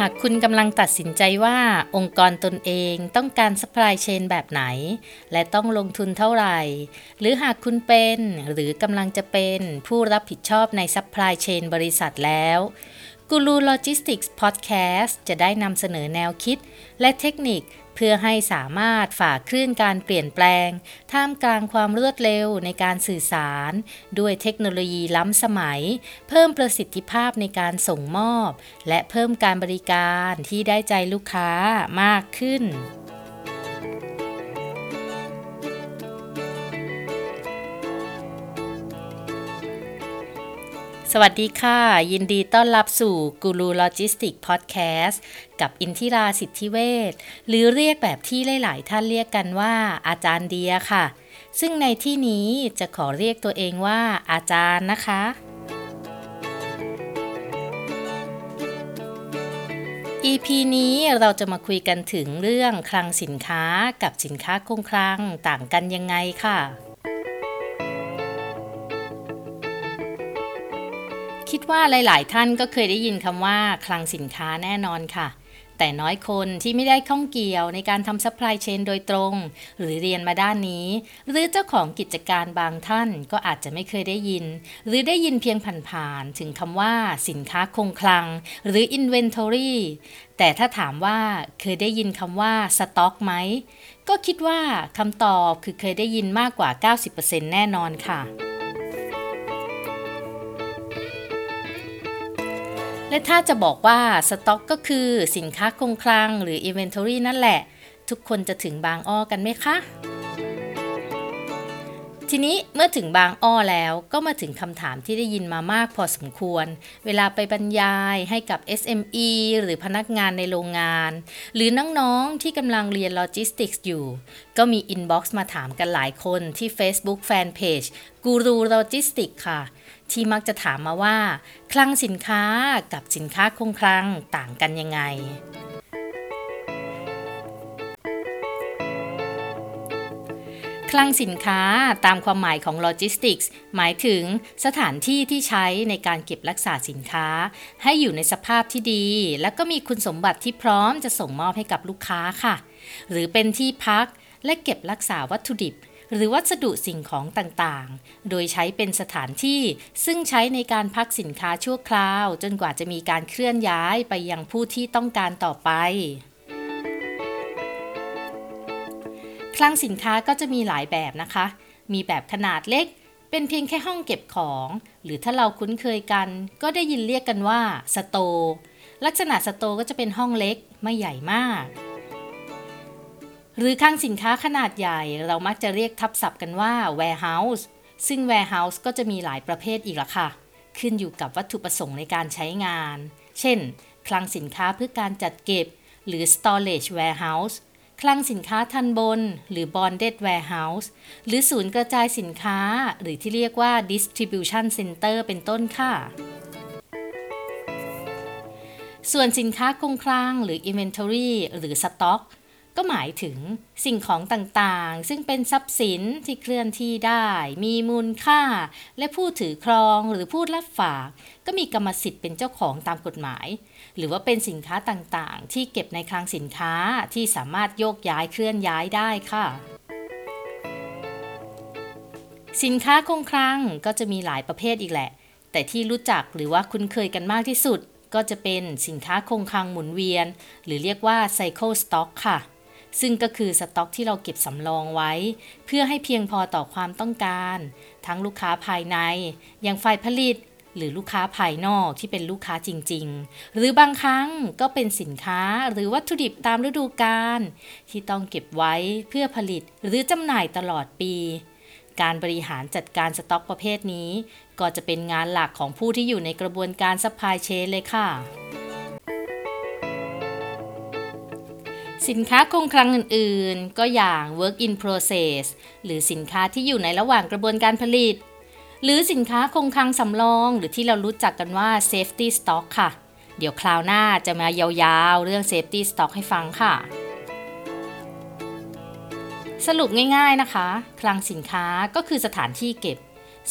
หากคุณกำลังตัดสินใจว่าองค์กรตนเองต้องการ supply chain แบบไหน และต้องลงทุนเท่าไหร่ หรือหากคุณเป็นหรือกำลังจะเป็นผู้รับผิดชอบใน supply chain บริษัทแล้ว กูรูโลจิสติกส์พอดแคสต์จะได้นำเสนอแนวคิด และเทคนิคเพื่อให้สามารถฝ่าคลื่นการเปลี่ยนแปลง ท่ามกลางความรวดเร็วในการสื่อสาร ด้วยเทคโนโลยีล้ำสมัย เพิ่มประสิทธิภาพในการส่งมอบ และเพิ่มการบริการที่ได้ใจลูกค้ามากขึ้น วัสดีค่ะ ยินดีต้อนรับสู่กูรูโลจิสติกพอดแคสต์กับอินทิราสิทธิเวชหรือเรียกแบบที่หลาย ๆ ท่านเรียกกันว่าอาจารย์เดียค่ะ ซึ่งในที่นี้จะขอเรียกตัวเองว่าอาจารย์นะคะ EP นี้เราจะมาคุยกันถึงเรื่องคลังสินค้ากับสินค้าคงคลังต่างกันยังไงค่ะ คิดว่าหลาย ๆ ท่านก็เคยได้ยินคำว่าคลังสินค้าแน่นอนค่ะ แต่น้อยคนที่ไม่ได้ข้องเกี่ยวในการทำซัพพลายเชนโดยตรง หรือเรียนมาด้านนี้ หรือเจ้าของกิจการบางท่านก็อาจจะไม่เคยได้ยิน หรือได้ยินเพียงผ่าน ๆ ถึงคำว่าสินค้าคงคลัง หรือ Inventory แต่ถ้าถามว่าเคยได้ยินคำว่าสต็อกไหม ก็คิดว่าคำตอบคือเคยได้ยินมากกว่า 90%แน่นอนค่ะ และถ้าจะบอกว่าสต็อกก็คือสินค้าคงคลังหรือ Inventory นั่นแหละ ทุกคนจะถึงบางอ้อกันไหมคะ ทีนี้เมื่อถึงบางอ้อแล้วก็มาถึงคำถามที่ได้ยินมามากพอสมควร เวลาไปบรรยายให้กับ SME หรือพนักงานในโรงงาน หรือน้องๆที่กำลังเรียนโลจิสติกส์อยู่ ก็มี inbox มาถามกันหลายคนที่ Facebook Fanpage กูรูโลจิสติกค่ะ ที่มักจะถามมาว่า คลังสินค้ากับสินค้าคงคลังต่างกันยังไง คลังสินค้าตามความหมายของโลจิสติกส์หมายถึงสถานที่ที่ใช้ในการเก็บรักษาสินค้า ให้อยู่ในสภาพที่ดี และก็มีคุณสมบัติที่พร้อมจะส่งมอบให้กับลูกค้าค่ะ หรือเป็นที่พักและเก็บรักษาวัตถุดิบ หรือวัสดุสิ่งของต่างๆ โดยใช้เป็นสถานที่ซึ่งใช้ในการพักสินค้าชั่วคราว จนกว่าจะมีการเคลื่อนย้ายไปยังผู้ที่ต้องการต่อไปคลังสินค้าก็จะมีหลายแบบนะคะ มีแบบขนาดเล็ก เป็นเพียงแค่ห้องเก็บของ หรือถ้าเราคุ้นเคยกัน ก็ได้ยินเรียกกันว่าสโต ลักษณะสโตก็จะเป็นห้องเล็กไม่ใหญ่มาก หรือคลังสินค้าขนาดใหญ่ เรามักจะเรียกทับศัพท์กันว่า warehouse ซึ่ง warehouse ก็จะมีหลายประเภทอีกละค่ะ ขึ้นอยู่กับวัตถุประสงค์ในการใช้งาน เช่น คลังสินค้าเพื่อการจัดเก็บ หรือ storage warehouse คลังสินค้าทันบน หรือ bonded warehouse หรือศูนย์กระจายสินค้า หรือที่เรียกว่า distribution center เป็นต้นค่ะ ส่วนสินค้าคงคลังหรือ inventory หรือ stock ก็หมายถึงสิ่งของต่างๆ ซึ่งเป็นทรัพย์สินที่เคลื่อนที่ได้ มีมูลค่า และผู้ถือครองหรือผู้รับฝาก ก็มีกรรมสิทธิ์เป็นเจ้าของตามกฎหมาย หรือว่าเป็นสินค้าต่างๆ ที่เก็บในคลังสินค้าที่สามารถโยกย้ายเคลื่อนย้ายได้ค่ะ สินค้าคงคลังก็จะมีหลายประเภทอีกแหละ แต่ที่รู้จักหรือว่าคุ้นเคยกันมากที่สุดก็จะเป็นสินค้าคงคลังหมุนเวียน หรือเรียกว่า cycle stock ค่ะ ซึ่งก็คือสต็อกที่เราเก็บสำรองไว้ เพื่อให้เพียงพอต่อความต้องการ ทั้งลูกค้าภายใน อย่างฝ่ายผลิต หรือลูกค้าภายนอกที่เป็นลูกค้าจริง ๆ หรือบางครั้งก็เป็นสินค้าหรือวัตถุดิบตามฤดูกาลที่ต้องเก็บไว้เพื่อผลิตหรือจำหน่ายตลอดปีการบริหารจัดการสต็อกประเภทนี้ ก็จะเป็นงานหลักของผู้ที่อยู่ในกระบวนการ supply chain เลยค่ะ สินค้าคงคลังอื่นๆ ก็อย่าง work in process หรือสินค้าที่อยู่ในระหว่างกระบวนการผลิต หรือสินค้าคงคลังสำรอง หรือที่เรารู้จักกันว่า safety stock ค่ะ เดี๋ยวคราวหน้าจะมายาวๆ เรื่อง safety stock ให้ฟังค่ะ สรุปง่ายๆนะคะ คลังสินค้าก็คือสถานที่เก็บ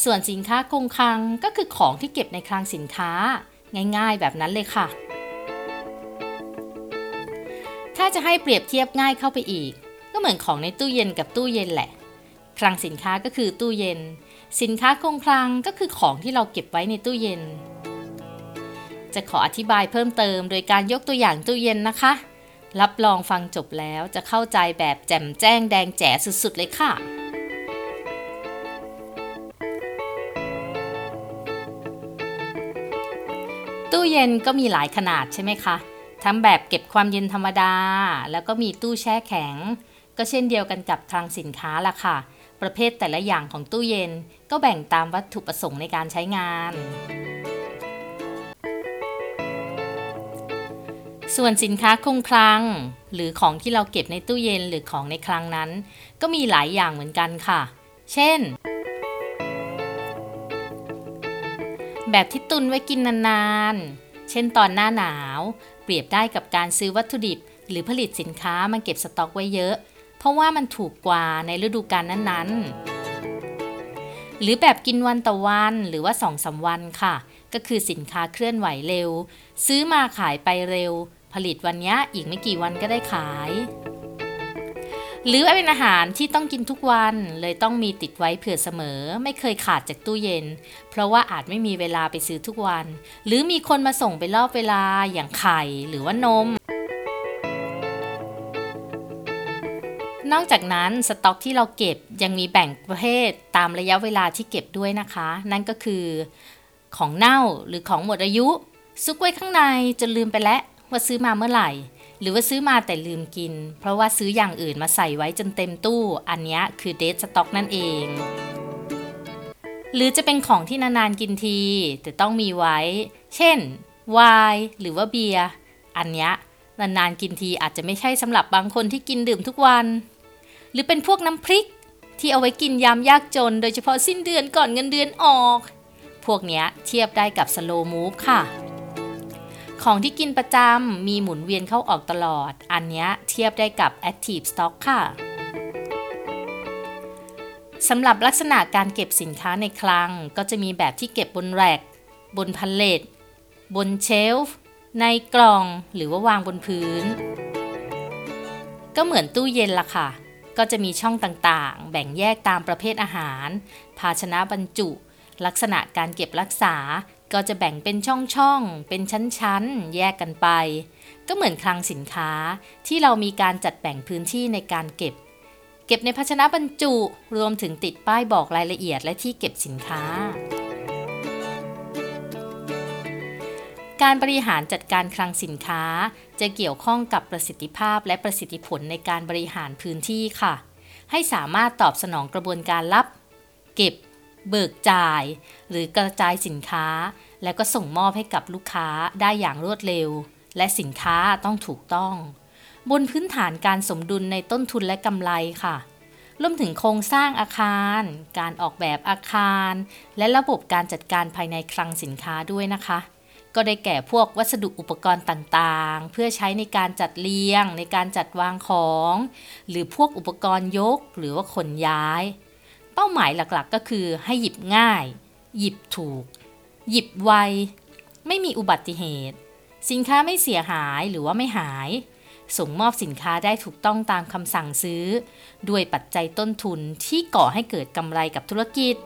ส่วนสินค้าคงคลังก็คือของที่เก็บในคลังสินค้า ง่ายๆ แบบนั้นเลยค่ะาจะให้เปรียบเทียบง่ายเข้าไปอีก ก็เหมือนของในตู้เย็นกับตู้เย็นแหละ คลังสินค้าก็คือตู้เย็น สินค้าคงคลังก็คือของที่เราเก็บไว้ในตู้เย็น จะขออธิบายเพิ่มเติม โดยการยกตัวอย่างตู้เย็นนะคะ รับรองฟังจบแล้วจะเข้าใจแบบแจ่มแจ้งแดงแจ๋สุดๆเลยค่ะตู้เย็นก็มีหลายขนาดใช่ไหมคะ ทั้งแบบเก็บความเย็นธรรมดา แล้วก็มีตู้แช่แข็ง ก็เช่นเดียวกันกับคลังสินค้าล่ะค่ะ ประเภทแต่ละอย่างของตู้เย็นก็แบ่งตามวัตถุประสงค์ในการใช้งาน ส่วนสินค้าคงคลัง หรือของที่เราเก็บในตู้เย็นหรือของในคลังนั้น ก็มีหลายอย่างเหมือนกันค่ะ เช่นแบบที่ตุนไว้กินนานๆ เช่นตอนหน้าหนาว เปรียบได้กับการซื้อวัตถุดิบ หรือผลิตสินค้ามาเก็บสต็อกไว้เยอะ เพราะว่ามันถูกกว่าในฤดูกาลนั้นๆ หรือแบบกินวันต่อวันหรือว่า2อสาวันค่ะ ก็คือสินค้าเคลื่อนไหวเร็ว ซื้อมาขายไปเร็ว ผลิตวันนี้อีกไม่กี่วันก็ได้ขาย หรือเป็นอาหารที่ต้องกินทุกวันเลยต้องมีติดไว้เผื่อเสมอ ไม่เคยขาดจากตู้เย็น เพราะว่าอาจไม่มีเวลาไปซื้อทุกวัน หรือมีคนมาส่งไปรอบเวลาอย่างไข่หรือว่านม นอกจากนั้นสต็อกที่เราเก็บยังมีแบ่งประเภทตามระยะเวลาที่เก็บด้วยนะคะ นั่นก็คือ ของเน่าหรือของหมดอายุ ซุกไว้ข้างในจนลืมไปแล้วว่าซื้อมาเมื่อไหร่ หรือว่าซื้อมาแต่ลืมกิน เพราะว่าซื้ออย่างอื่นมาใส่ไว้จนเต็มตู้ อันนี้คือเดทสต็อกนั่นเอง หรือจะเป็นของที่นานๆกินที แต่ต้องมีไว้ เช่นไวน์หรือว่าเบียร์ อันนี้นานๆกินทีอาจจะไม่ใช่สำหรับบางคนที่กินดื่มทุกวัน หรือเป็นพวกน้ำพริกที่เอาไว้กินยามยากจน โดยเฉพาะสิ้นเดือนก่อนเงินเดือนออก พวกนี้เทียบได้กับสโลมูฟค่ะ ของที่กินประจำมีหมุนเวียนเข้าออกตลอด อันนี้เทียบได้กับ Active Stock ค่ะสำหรับลักษณะการเก็บสินค้าในคลัง ก็จะมีแบบที่เก็บบนแรก บนพันเลตบนเชลฟ์ในกล่องหรือว่าวางบนพื้น ก็เหมือนตู้เย็นละค่ะ ก็จะมีช่องต่างๆ แบ่งแยกตามประเภทอาหาร ภาชนะบรรจุ ลักษณะการเก็บรักษา ก็จะแบ่งเป็นช่องๆ เป็นชั้นๆ แยกกันไป ก็เหมือนคลังสินค้าที่เรามีการจัดแบ่งพื้นที่ในการเก็บ เก็บในภาชนะบรรจุ รวมถึงติดป้ายบอกรายละเอียดและที่เก็บสินค้า การบริหารจัดการคลังสินค้า จะเกี่ยวข้องกับประสิทธิภาพและประสิทธิผลในการบริหารพื้นที่ค่ะ ให้สามารถตอบสนองกระบวนการรับ เก็บ เบิกจ่าย หรือกระจายสินค้า แล้วก็ส่งมอบให้กับลูกค้าได้อย่างรวดเร็ว และสินค้าต้องถูกต้อง บนพื้นฐานการสมดุลในต้นทุนและกำไรค่ะรวมถึงโครงสร้างอาคาร การออกแบบอาคาร และระบบการจัดการภายในคลังสินค้าด้วยนะคะ ก็ได้แก่พวกวัสดุอุปกรณ์ต่างๆ เพื่อใช้ในการจัดเรียง ในการจัดวางของ หรือพวกอุปกรณ์ยก หรือว่าขนย้าย เป้าหมายหลักๆ ก็คือให้หยิบง่าย หยิบถูก หยิบไว ไม่มีอุบัติเหตุ สินค้าไม่เสียหายหรือว่าไม่หาย ส่งมอบสินค้าได้ถูกต้องตามคำสั่งซื้อ ด้วยปัจจัยต้นทุนที่ก่อให้เกิดกำไรกับธุรกิจ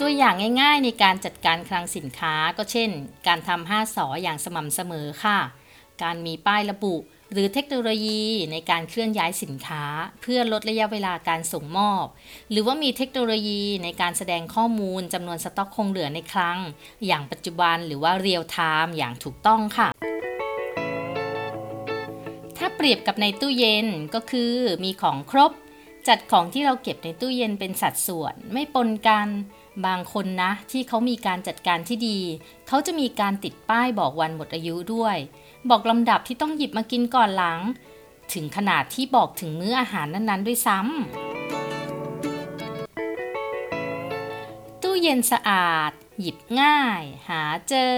ตัวอย่างง่ายๆในการจัดการคลังสินค้าก็เช่น การทำ5สออย่างสม่ำเสมอค่ะ การมีป้ายระบุ หรือเทคโนโลยีในการเคลื่อนย้ายสินค้า เพื่อลดระยะเวลาการส่งมอบ หรือว่ามีเทคโนโลยีในการแสดงข้อมูลจำนวนสต็อกคงเหลือในคลังอย่างปัจจุบันหรือว่าเรียลไทม์อย่างถูกต้องค่ะถ้าเปรียบกับในตู้เย็นก็คือมีของครบ จัดของที่เราเก็บในตู้เย็นเป็นสัดส่วน ไม่ปนกัน บางคนนะ ที่เขามีการจัดการที่ดี เขาจะมีการติดป้ายบอกวันหมดอายุด้วย บอกลำดับที่ต้องหยิบมากินก่อนหลัง ถึงขนาดที่บอกถึงมื้ออาหารนั้นๆ ด้วยซ้ำ ตู้เย็นสะอาด หยิบง่าย หาเจอ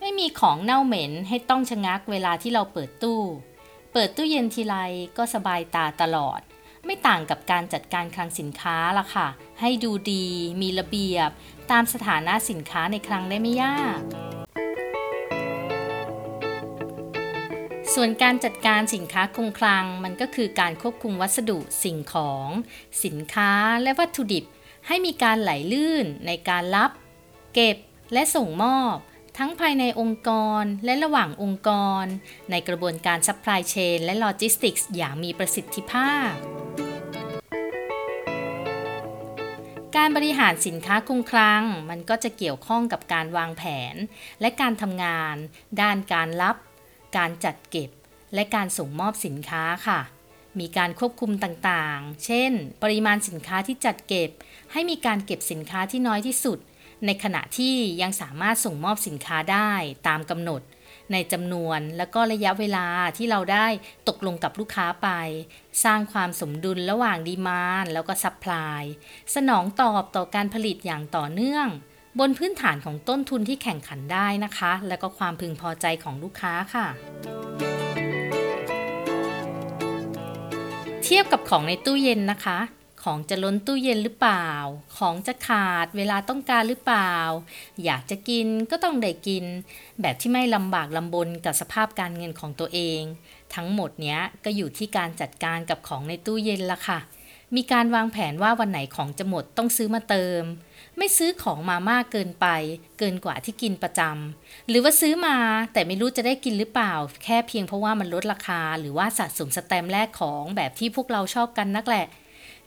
ไม่มีของเน่าเหม็นให้ต้องชะงักเวลาที่เราเปิดตู้ เปิดตู้เย็นทีไรก็สบายตาตลอดไม่ต่างกับการจัดการคลังสินค้าล่ะค่ะ ให้ดูดี มีระเบียบ ตามสถานะสินค้าในคลังได้ไม่ยาก ส่วนการจัดการสินค้าคงคลังมันก็คือการควบคุมวัสดุสิ่งของ สินค้าและวัตถุดิบ ให้มีการไหลลื่นในการรับ เก็บและส่งมอบ ทั้งภายในองค์กรและระหว่างองค์กร ในกระบวนการ supply chain และ logistics อย่างมีประสิทธิภาพ การบริหารสินค้าคงคลัง มันก็จะเกี่ยวข้องกับการวางแผน และการทำงาน ด้านการรับ การจัดเก็บ และการส่งมอบสินค้าค่ะ มีการควบคุมต่างๆ เช่น ปริมาณสินค้าที่จัดเก็บ ให้มีการเก็บสินค้าที่น้อยที่สุด ในขณะที่ยังสามารถส่งมอบสินค้าได้ตามกำหนด ในจำนวนและก็ระยะเวลาที่เราได้ตกลงกับลูกค้าไป สร้างความสมดุลระหว่าง demand แล้วก็ supply สนองตอบต่อการผลิตอย่างต่อเนื่อง บนพื้นฐานของต้นทุนที่แข่งขันได้นะคะ และก็ความพึงพอใจของลูกค้าค่ะ เทียบกับของในตู้เย็นนะคะ ของจะล้นตู้เย็นหรือเปล่า ของจะขาดเวลาต้องการหรือเปล่า อยากจะกินก็ต้องได้กิน แบบที่ไม่ลำบากลำบนกับสภาพการเงินของตัวเอง ทั้งหมดเนี้ยก็อยู่ที่การจัดการกับของในตู้เย็นละค่ะ มีการวางแผนว่าวันไหนของจะหมดต้องซื้อมาเติม ไม่ซื้อของมามากเกินไป เกินกว่าที่กินประจำหรือว่าซื้อมาแต่ไม่รู้จะได้กินหรือเปล่า แค่เพียงเพราะว่ามันลดราคา หรือว่าสะสมสแตมแลกของแบบที่พวกเราชอบกันนักแหละ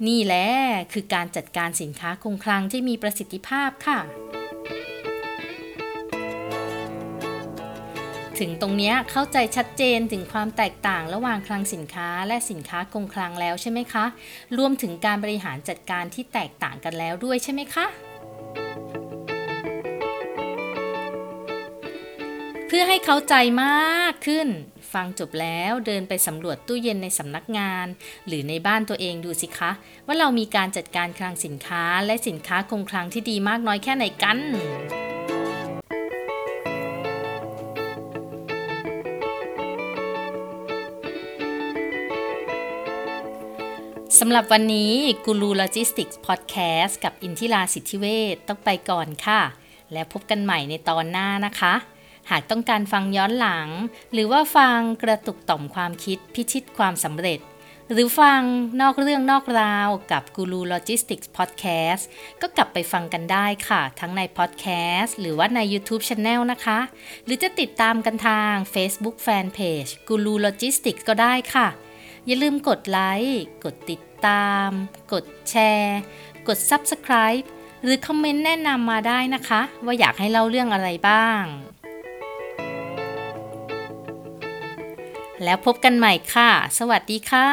นี่แหละคือการจัดการสินค้าคงคลังที่มีประสิทธิภาพค่ะ ถึงตรงนี้เข้าใจชัดเจนถึงความแตกต่างระหว่างคลังสินค้าและสินค้าคงคลังแล้วใช่ไหมคะ รวมถึงการบริหารจัดการที่แตกต่างกันแล้วด้วยใช่ไหมคะเพื่อให้เข้าใจมากขึ้น ฟังจบแล้วเดินไปสำรวจตู้เย็นในสำนักงาน หรือในบ้านตัวเองดูสิคะ ว่าเรามีการจัดการคลังสินค้าและสินค้าคงคลังที่ดีมากน้อยแค่ไหนกันำหรับวันนี้กูรูโลจิสติกส์พอดแคสต์กับอินทิราสิทธิเวชต้องไปก่อนค่ะ แล้วพบกันใหม่ในตอนหน้านะคะ หากต้องการฟังย้อนหลัง หรือว่าฟังกระตุกต่อมความคิดพิชิตความสำเร็จ หรือฟังนอกเรื่องนอกราวกับกูรูโลจิสติกส์พอดแคสต์ก็กลับไปฟังกันได้ค่ะ ทั้งในพอดแคสต์หรือว่าใน YouTube Channel นะคะ หรือจะติดตามกันทาง Facebook Fanpage กูรูโลจิสติกส์ก็ได้ค่ะ อย่าลืมกดไลค์กดติด ตาม กดแชร์ กด Subscribe หรือคอมเมนต์แนะนำมาได้นะคะ ว่าอยากให้เล่าเรื่องอะไรบ้าง แล้วพบกันใหม่ค่ะ สวัสดีค่ะ